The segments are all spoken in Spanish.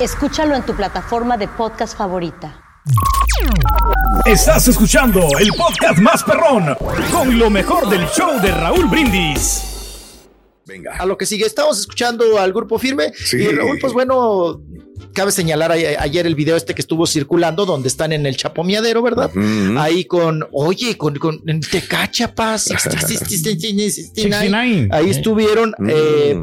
Escúchalo en tu plataforma de podcast favorita. Estás escuchando el podcast más perrón con lo mejor del show de Raúl Brindis. Venga. A lo que sigue, estamos escuchando al grupo firme. Y Raúl, pues bueno, cabe señalar a- ayer el video este que estuvo circulando, donde están en el chapomeadero, ¿verdad? Ahí con, oye, con, con en Tecacha Paz, 69. 69. ahí estuvieron, eh,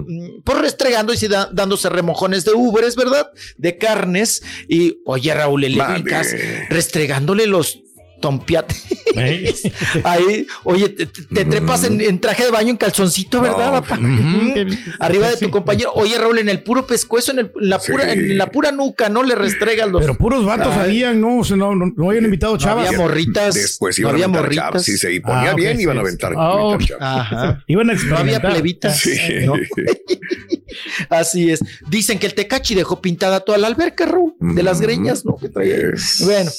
pues restregando y da- dándose remojones de ubres, ¿verdad? De carnes. Y, oye, Raúl, ubicas restregándole los tompiates. Ahí, oye, te, trepas en, en traje de baño en calzoncito, ¿verdad? No, papá? Mm, Arriba de tu compañero. Oye, Raúl, en el puro pescuezo, en, el- en la, pura, en la pura nuca, ¿no? Le restregas los. Pero puros vatos habían, no, o sea, no, no, no habían invitado No chavas. había morritas. Después no iban había a aventar morritas. chavas. Si se ponía Ah, ok, bien, sí, iban a aventar. Oh. Ajá. Iban a No había plebitas. Sí. ¿no? Así es. Dicen que el Tecachi dejó pintada toda la alberca, Raúl, de las greñas, ¿no? Que traía. Bueno,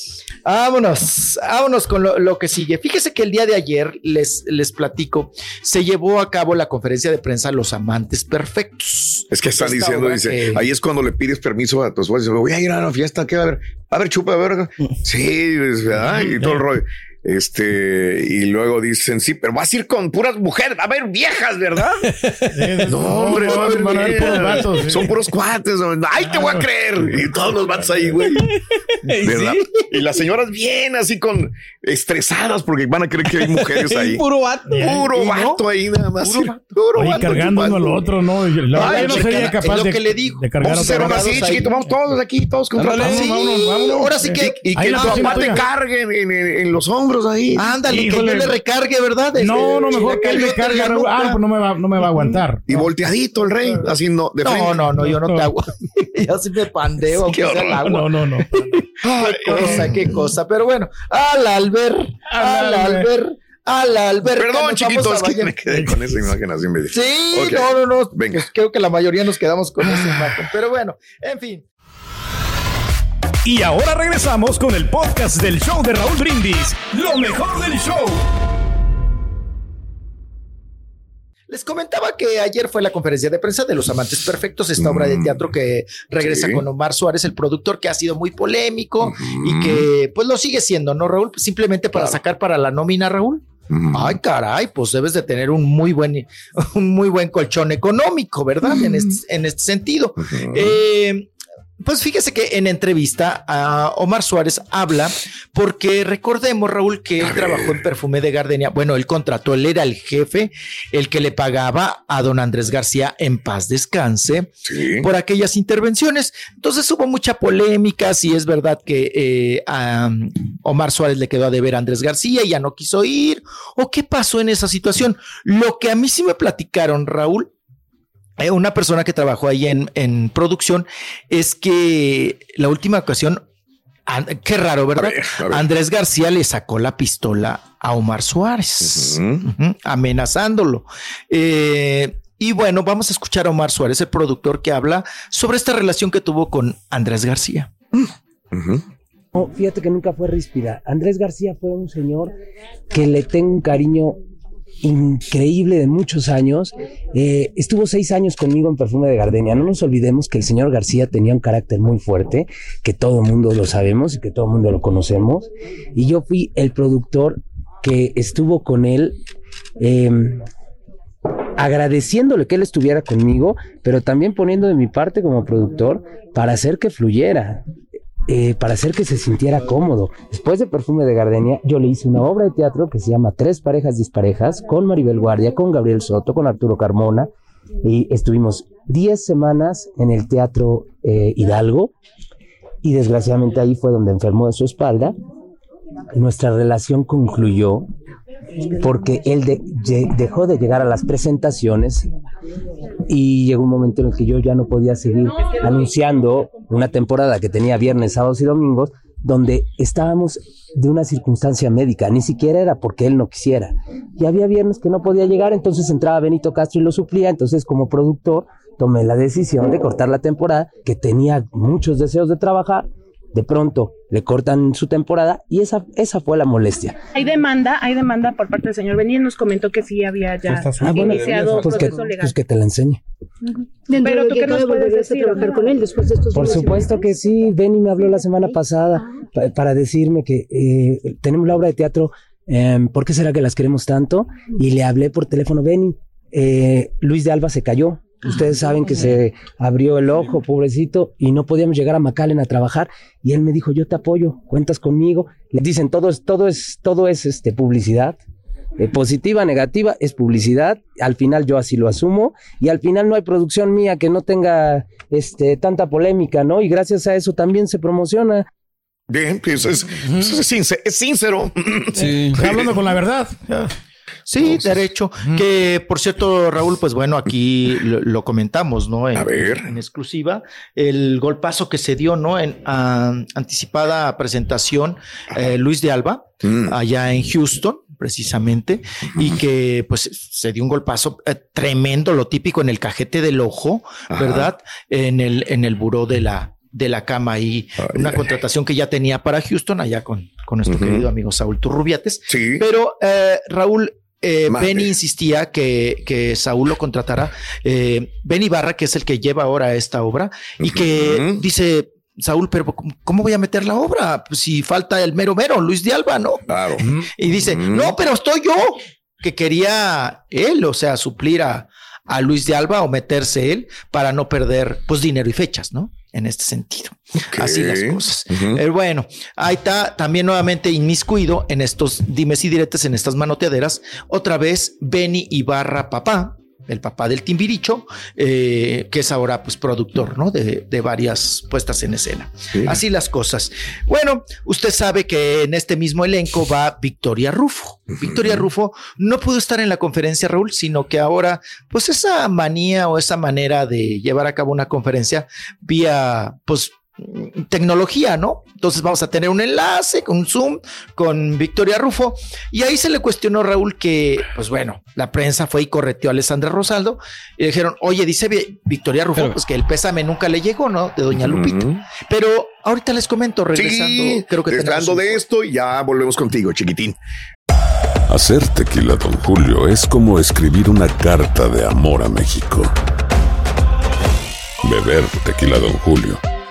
vámonos, vámonos con lo, lo que sigue. Fíjese que el día de ayer, les, les platico, se llevó a cabo la conferencia de prensa Los Amantes Perfectos. Es que están Esta diciendo, dice, que- ahí es cuando le pides permiso a tu esposa. Voy a ir a una fiesta, ¿qué va a haber? A ver, chupa, a ver. Sí, ¿verdad? y todo el rollo. Este, y luego dicen, sí, pero vas a ir con puras mujeres, va a haber viejas, ¿verdad? no, hombre, no va a haber van a haber puros viejas. vatos, sí. Son puros cuates. hombre. Ay, te voy a creer. Y todos los vatos ahí, güey. ¿Verdad? Y las señoras bien así con estresadas porque van a creer que hay mujeres ahí. Puro vato. Puro ¿Y no? vato ahí nada más. Puro vato. Puro Oye, vato cargando uno al otro, ¿no? La Ay, yo no sería es capaz lo de, que le digo. de cargar Vamos a hacer una así, chiquito. Vamos todos aquí, todos contratados. Ándale, Sí, vámonos, vámonos. ahora sí que, y que que tu papá te cargue en, en- en- en los hombros ahí. Ándale, que Híjole. yo le recargue, ¿verdad? No, no, Este, mejor que él me le cargue. Ah, pues no me va, no me va a aguantar. Y volteadito el rey, haciendo de frente. No, no, no, yo no te hago. yo sí me pandeo, aunque sea el agua. No, no, no. Qué cosa, qué cosa. Pero bueno, al Alber, al Al Alber, al Alber. Perdón, chiquitos, que me quedé con esa imagen así de- Sí, Ok. no, no, no. Venga. Pues creo que la mayoría nos quedamos con esa imagen. Pero bueno, en fin. Y ahora regresamos con el podcast del show de Raúl Brindis. Lo mejor del show. Les comentaba que ayer fue la conferencia de prensa de Los Amantes Perfectos, esta obra de teatro que regresa sí. con Omar Suárez, el productor, que ha sido muy polémico y que pues lo sigue siendo, ¿no, Raúl? Simplemente para sacar para la nómina, Raúl. Ay, caray, pues debes de tener un muy buen, un muy buen colchón económico, ¿verdad? En este, en este sentido. Eh, pues fíjese que en entrevista a Omar Suárez habla porque recordemos, Raúl, que él trabajó en Perfume de Gardenia. Bueno, él contrató, él era el jefe, el que le pagaba a don Andrés García en paz descanse Sí. por aquellas intervenciones. Entonces hubo mucha polémica, si es verdad que eh, a Omar Suárez le quedó a deber a Andrés García y ya no quiso ir, o qué pasó en esa situación. Lo que a mí sí me platicaron, Raúl, una persona que trabajó ahí en, en producción, es que la última ocasión, qué raro, ¿verdad? ver, a ver. Andrés García le sacó la pistola a Omar Suárez, amenazándolo. Eh, y bueno, vamos a escuchar a Omar Suárez, el productor que habla sobre esta relación que tuvo con Andrés García. No, fíjate que nunca fue ríspida. Andrés García fue un señor que le tengo un cariño increíble de muchos años. Eh, estuvo seis años conmigo en Perfume de Gardenia. No nos olvidemos que el señor García tenía un carácter muy fuerte, que todo el mundo lo sabemos y que todo el mundo lo conocemos. Y yo fui el productor que estuvo con él. Eh, agradeciéndole que él estuviera conmigo, pero también poniendo de mi parte como productor para hacer que fluyera. Eh, para hacer que se sintiera cómodo. Después de Perfume de Gardenia, yo le hice una obra de teatro que se llama Tres parejas disparejas, con Maribel Guardia, con Gabriel Soto, con Arturo Carmona, y estuvimos 10 semanas en el Teatro eh, Hidalgo, y desgraciadamente ahí fue donde enfermó de su espalda. Nuestra relación concluyó porque él de, dejó de llegar a las presentaciones y llegó un momento en el que yo ya no podía seguir anunciando una temporada que tenía viernes, sábados y domingos, donde estábamos de una circunstancia médica, ni siquiera era porque él no quisiera. Y había viernes que no podía llegar, entonces entraba Benito Castro y lo suplía, entonces como productor tomé la decisión de cortar la temporada, que tenía muchos deseos de trabajar, de pronto le cortan su temporada y esa, esa fue la molestia. Hay demanda, hay demanda por parte del señor Benítez, nos comentó que sí había ya ah, bueno, iniciado pues que, proceso legal. Pues que te la enseñe. Pero tú qué nos puedes decir, trabajar con él después de estos Por supuesto que sí, Benny me habló la semana pasada pa- para decirme que eh, tenemos la obra de teatro, em, ¿por qué será que las queremos tanto? Y le hablé por teléfono, Benny, eh, Luis de Alba se cayó. Ustedes saben que se abrió el ojo, pobrecito, y no podíamos llegar a McAllen a trabajar. Y él me dijo, yo te apoyo, cuentas conmigo. Le dicen, todo es, todo es, todo es este, publicidad. Eh, positiva, negativa, es publicidad. Al final yo así lo asumo. Y al final no hay producción mía que no tenga este, tanta polémica, ¿no? Y gracias a eso también se promociona. Bien, pues es, pues es sincer- es sincero. Sí. Está hablando con la verdad. Ya. Sí, derecho. Que por cierto, Raúl, pues bueno, aquí lo, lo comentamos, ¿no? En, A ver. en exclusiva, el golpazo que se dio, ¿no? En anticipada presentación, eh, Luis de Alba, Mm. allá en Houston, precisamente, y que pues se dio un golpazo eh, tremendo, lo típico en el cajete del ojo, Ajá. ¿verdad? En el, en el buró de la de la cama y Ay, una ay, contratación que ya tenía para Houston allá con, con nuestro querido amigo Saúl Turrubiates. Sí. Pero eh, Raúl, eh. Benny insistía que, que Saúl lo contratara. Eh, Benny Barra, que es el que lleva ahora esta obra, y que dice, Saúl, pero ¿cómo- ¿cómo voy a meter la obra? Pues si falta el mero mero, Luis de Alba, ¿no? Claro. Y dice, no, pero estoy yo, que quería él, o sea, suplir a, a Luis de Alba o meterse él para no perder, pues, dinero y fechas, ¿no? En este sentido. Así las cosas. Eh, bueno, ahí está también nuevamente inmiscuido en estos dimes y diretes, en estas manoteaderas. Otra vez, Benny Ibarra Papá, el papá del Timbiricho, eh, que es ahora pues productor, ¿no? De, de varias puestas en escena. Sí. Así las cosas. Bueno, usted sabe que en este mismo elenco va Victoria Rufo. Victoria Rufo no pudo estar en la conferencia, Raúl, sino que ahora, pues esa manía o esa manera de llevar a cabo una conferencia vía, pues, tecnología, ¿no? Entonces vamos a tener un enlace con un Zoom con Victoria Rufo y ahí se le cuestionó Raúl que, pues bueno, la prensa fue y correteó a Alessandra Rosaldo y le dijeron, oye, dice Vi- Victoria Rufo, Pero- pues que el pésame nunca le llegó, ¿no? De Doña Lupita. Pero ahorita les comento, regresando, Sí, creo que un- de esto y ya volvemos contigo, chiquitín. Hacer tequila, Don Julio, es como escribir una carta de amor a México. Beber tequila, Don Julio,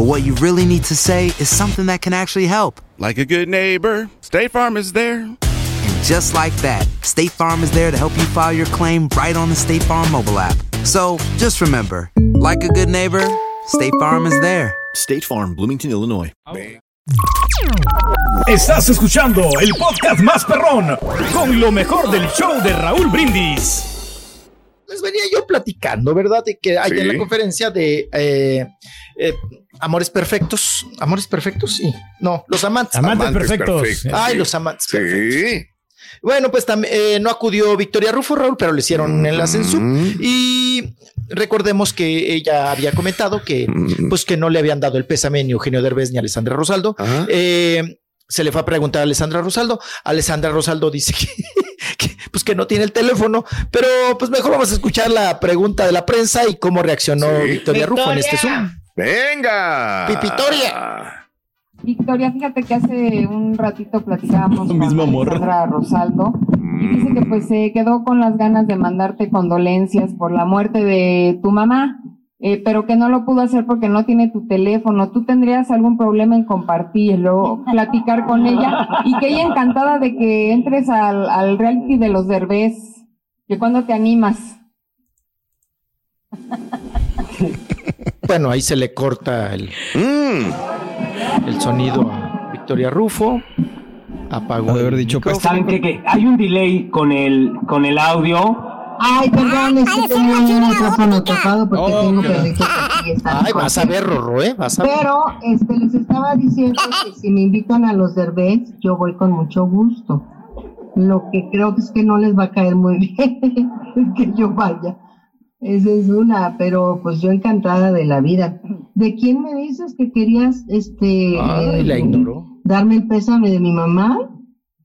but what you really need to say is something that can actually help. Like a good neighbor, State Farm is there. And just like that, State Farm is there to help you file your claim right on the State Farm mobile app. So just remember, like a good neighbor, State Farm is there. State Farm, Bloomington, Illinois. Estás escuchando el podcast más perrón con lo mejor del show de Raúl Brindis. Les venía yo platicando, ¿verdad? De que hay Sí. en la conferencia de eh, eh, Amores Perfectos. ¿Amores Perfectos? Sí. No, los amantes. Amantes Amantes perfectos. perfectos. Ay, los amantes perfectos. Bueno, pues también eh, no acudió Victoria Rufo, Raúl, pero le hicieron enlace en Zoom. Y recordemos que ella había comentado que, pues, que no le habían dado el pésame ni Eugenio Derbez ni a Alessandra Rosaldo. Eh, se le fue a preguntar a Alessandra Rosaldo. Alessandra Rosaldo dice que, que, pues que no tiene el teléfono, pero pues mejor vamos a escuchar la pregunta de la prensa y cómo reaccionó Victoria Rufo en este Zoom. Venga. Pipitoria. Victoria, fíjate que hace un ratito platicábamos con Misma morra. Alejandra Rosaldo y dice que pues se quedó con las ganas de mandarte condolencias por la muerte de tu mamá, eh, pero que no lo pudo hacer porque no tiene tu teléfono. ¿Tú tendrías algún problema en compartirlo, platicar con ella? Y que ella encantada de que entres al, al reality de los derbés, que cuando te animas. Bueno, ahí se le corta el, el sonido a Victoria Rufo. Apagó. haber dicho, pues, ¿Saben qué? Que hay un delay con el, con el audio. Ay, perdón, es que tenía el micrófono tocado porque Oh, tengo qué- perritos aquí y están Ay, vas a ver, Rorro, ¿eh? Vas a ver. Pero este, les estaba diciendo que si me invitan a los derbés, yo voy con mucho gusto. Lo que creo que es que no les va a caer muy bien que yo vaya. Esa es una, pero pues yo encantada de la vida. ¿De quién me dices que querías este Ay, la ignoró. darme el pésame de mi mamá?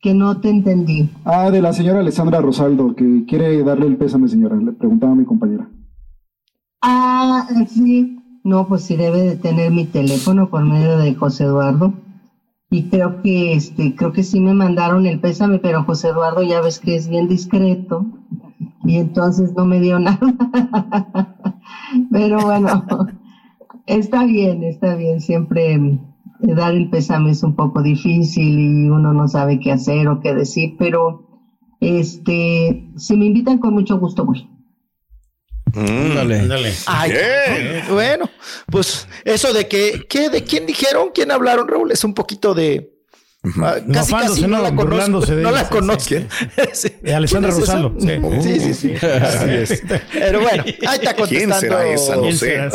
Que no te entendí. Ah, de la señora Alessandra Rosaldo, que quiere darle el pésame, señora. Le preguntaba a mi compañera. Ah, sí. No, pues sí debe de tener mi teléfono por medio de José Eduardo. Y creo que este, creo que sí me mandaron el pésame, pero José Eduardo ya ves que es bien discreto. Y entonces no me dio nada. pero bueno, está bien, está bien. Siempre dar el pésame es un poco difícil y uno no sabe qué hacer o qué decir, pero este, si me invitan con mucho gusto voy. Dale. Ay, bueno, pues eso de que, ¿qué? ¿De quién dijeron? ¿Quién hablaron, Raúl? Es un poquito de. Ah, casi, Mofándose, casi no ¿no? la conozco. De no ella, la sí, conozco. sí, Sí. Alessandra ¿Quién es esa? Rosaldo. Sí. Sí, sí, sí. Así es. Pero bueno, ahí está ¿Quién contestando. será esa? No ¿Quién sé.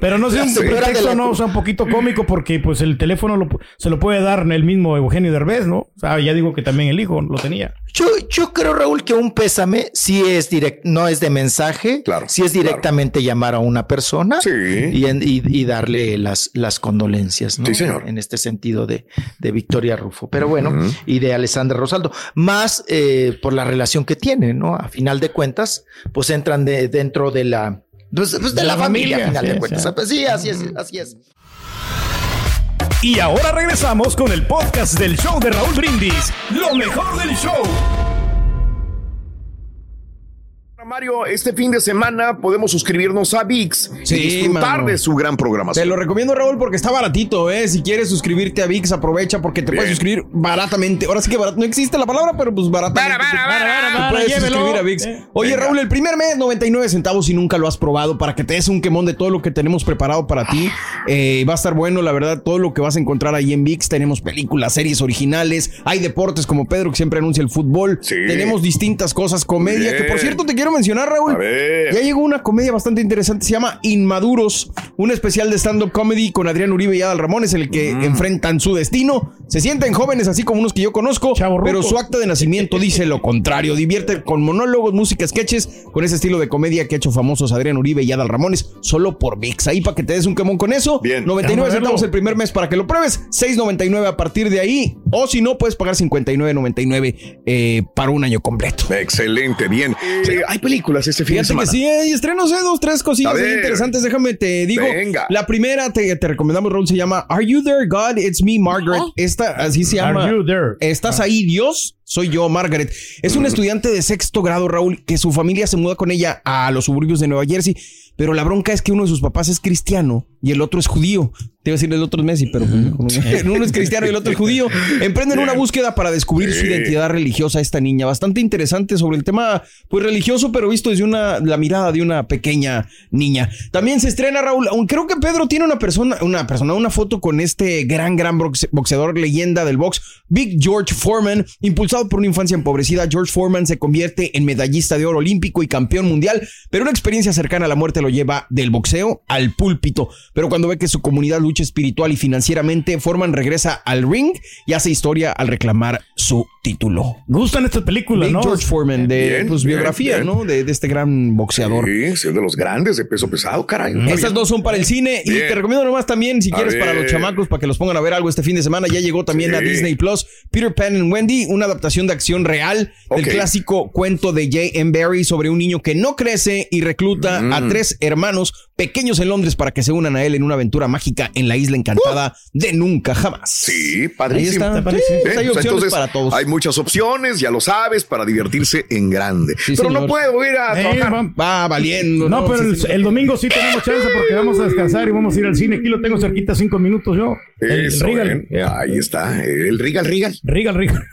Pero no sé, un pretexto no, o sea, un poquito cómico porque pues el teléfono lo pu- se lo puede dar el mismo Eugenio Derbez, ¿no? O sea, ya digo que también el hijo lo tenía. Yo, yo creo, Raúl, que un pésame sí es direct, no es de mensaje, claro, sí es directamente llamar a una persona y, en- y- y darle las, las condolencias, ¿no? Sí, señor. En este sentido de, de Victoria Rufo. Pero bueno, y de Alessandra Rosaldo, más eh, por la relación que tienen, ¿no? A final de cuentas, pues entran de, dentro de la, pues, pues, de, la, familia, a final sí, de cuentas. sí. Pues sí, así es, así es. Y ahora regresamos con el podcast del show de Raúl Brindis. Lo mejor del show. Mario, este fin de semana podemos suscribirnos a VIX y Sí, disfrutar mano. de su gran programación. Te lo recomiendo, Raúl, porque está baratito, ¿eh? Si quieres suscribirte a VIX, aprovecha porque te puedes suscribir baratamente. Ahora sí que barato, no existe la palabra, pero pues baratamente. te- te puedes llévelo. suscribir a VIX. Eh, Oye, venga. Raúl, el primer mes, 99 centavos si nunca lo has probado, para que te des un quemón de todo lo que tenemos preparado para ti. Eh, va a estar bueno, la verdad, todo lo que vas a encontrar ahí en VIX. Tenemos películas, series originales, hay deportes como Pedro, que siempre anuncia el fútbol. Tenemos distintas cosas, comedia, que por cierto te quiero mencionar, Raúl. A ver. Ya llegó una comedia bastante interesante, se llama Inmaduros, un especial de stand-up comedy con Adrián Uribe y Adal Ramones, en el que Mm. enfrentan su destino. Se sienten jóvenes, así como unos que yo conozco, pero su acta de nacimiento dice lo contrario. Divierte con monólogos, música, sketches, con ese estilo de comedia que ha hecho famosos Adrián Uribe y Adal Ramones, solo por VIX. Ahí para que te des un quemón con eso. Bien. 99 Déjame centavos el primer mes para que lo pruebes, 6.99 a partir de ahí, o si no, puedes pagar 59.99 eh, para un año completo. Excelente, bien. Sí, hay películas este fin de Fíjate que semana. sí, hay estrenos, eh, dos, tres cosillas ahí interesantes. Déjame te digo. Venga. La primera te, te recomendamos, Raúl, se llama Are You There, God? It's Me, Margaret. Esta, así se Are llama. you there? ¿Estás ahí, Dios? Soy yo, Margaret. Es un estudiante de sexto grado, Raúl, que su familia se muda con ella a los suburbios de Nueva Jersey. Pero la bronca es que uno de sus papás es cristiano y el otro es judío. Te iba a decir el otro es Messi, pero uno es cristiano y el otro es judío. Emprenden una búsqueda para descubrir su identidad religiosa a esta niña. Bastante interesante sobre el tema pues religioso, pero visto desde una, la mirada de una pequeña niña. También se estrena Raúl, aunque creo que Pedro tiene una persona, una persona, una foto con este gran, gran boxe- boxeador leyenda del box, Big George Foreman, impulsado por una infancia empobrecida. George Foreman se convierte en medallista de oro olímpico y campeón mundial, pero una experiencia cercana a la muerte lo lleva del boxeo al púlpito. Pero cuando ve que su comunidad lucha espiritual y financieramente, Foreman regresa al ring y hace historia al reclamar su título. Gustan estas películas, ¿no? George Foreman, de Bien, pues, bien, biografía, bien. ¿no? De, de este gran boxeador. Sí, es de los grandes de peso pesado, caray. Está Estas dos son para el cine y te recomiendo nomás también, si A quieres, para los chamacos, para que los pongan a ver algo este fin de semana. Ya llegó también a. Disney Plus, Peter Pan and Wendy, una adaptación de acción real del clásico cuento de J.M. Barrie sobre un niño que no crece y recluta Mm. a tres hermanos pequeños en Londres para que se unan a él en una aventura mágica en la isla encantada de nunca jamás. Sí, padrísimo. Ahí está. Sí, Sí, pues hay opciones entonces, para todos. Hay muchas opciones, ya lo sabes, para divertirse en grande. Pero no puedo ir a Eh, trabajar. va- Va valiendo. No, pero el, el domingo sí tenemos chance porque vamos a descansar y vamos a ir al cine. Aquí lo tengo cerquita cinco minutos yo. El Eso, Regal. eh. Ahí está, el Rigal Rigal. Regal, Regal.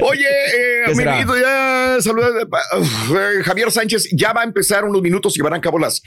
Oye, eh, amiguito, ya saluda. eh, Javier Sánchez, ya va a empezar unos minutos y llevarán a cabo las,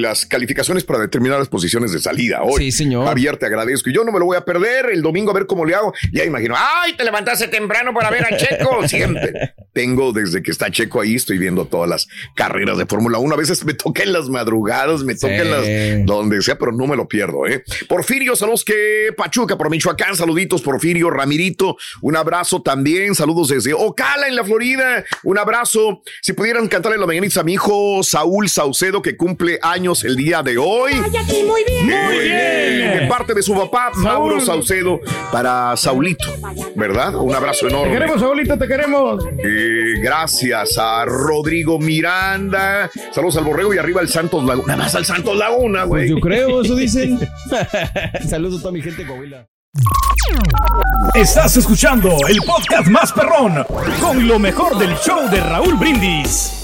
las calificaciones para determinar las posiciones de salida hoy. Sí, señor. Javier, te agradezco. Y yo no me lo voy a perder el domingo a ver cómo le hago. Ya imagino, ¡ay! Te levantaste temprano para ver a Checo. Siempre. Tengo desde que está Checo ahí, estoy viendo todas las carreras de Fórmula 1. A veces me toca en las madrugadas, me toca en las donde sea, pero no me lo pierdo, ¿eh? Porfirio, saludos que Pachuca por Michoacán, saluditos, Porfirio, Ramirito, un abrazo también, saludos desde Ocala en la Florida, un abrazo. Si pudieran cantarle la mañanitas a mi hijo Saúl Saucedo, que cumple años el día de hoy. muy bien. Muy bien. De parte de su papá, Mauro Saucedo, para Saulito, ¿verdad? Un abrazo Te enorme. queremos, abuelita, te queremos. Eh, gracias a Rodrigo Miranda. Saludos al Borrego y arriba al Santos Laguna. Nada más al Santos Laguna, güey. Pues yo creo, eso dicen. Saludos a toda mi gente de Coahuila. Estás escuchando el podcast más perrón con lo mejor del show de Raúl Brindis.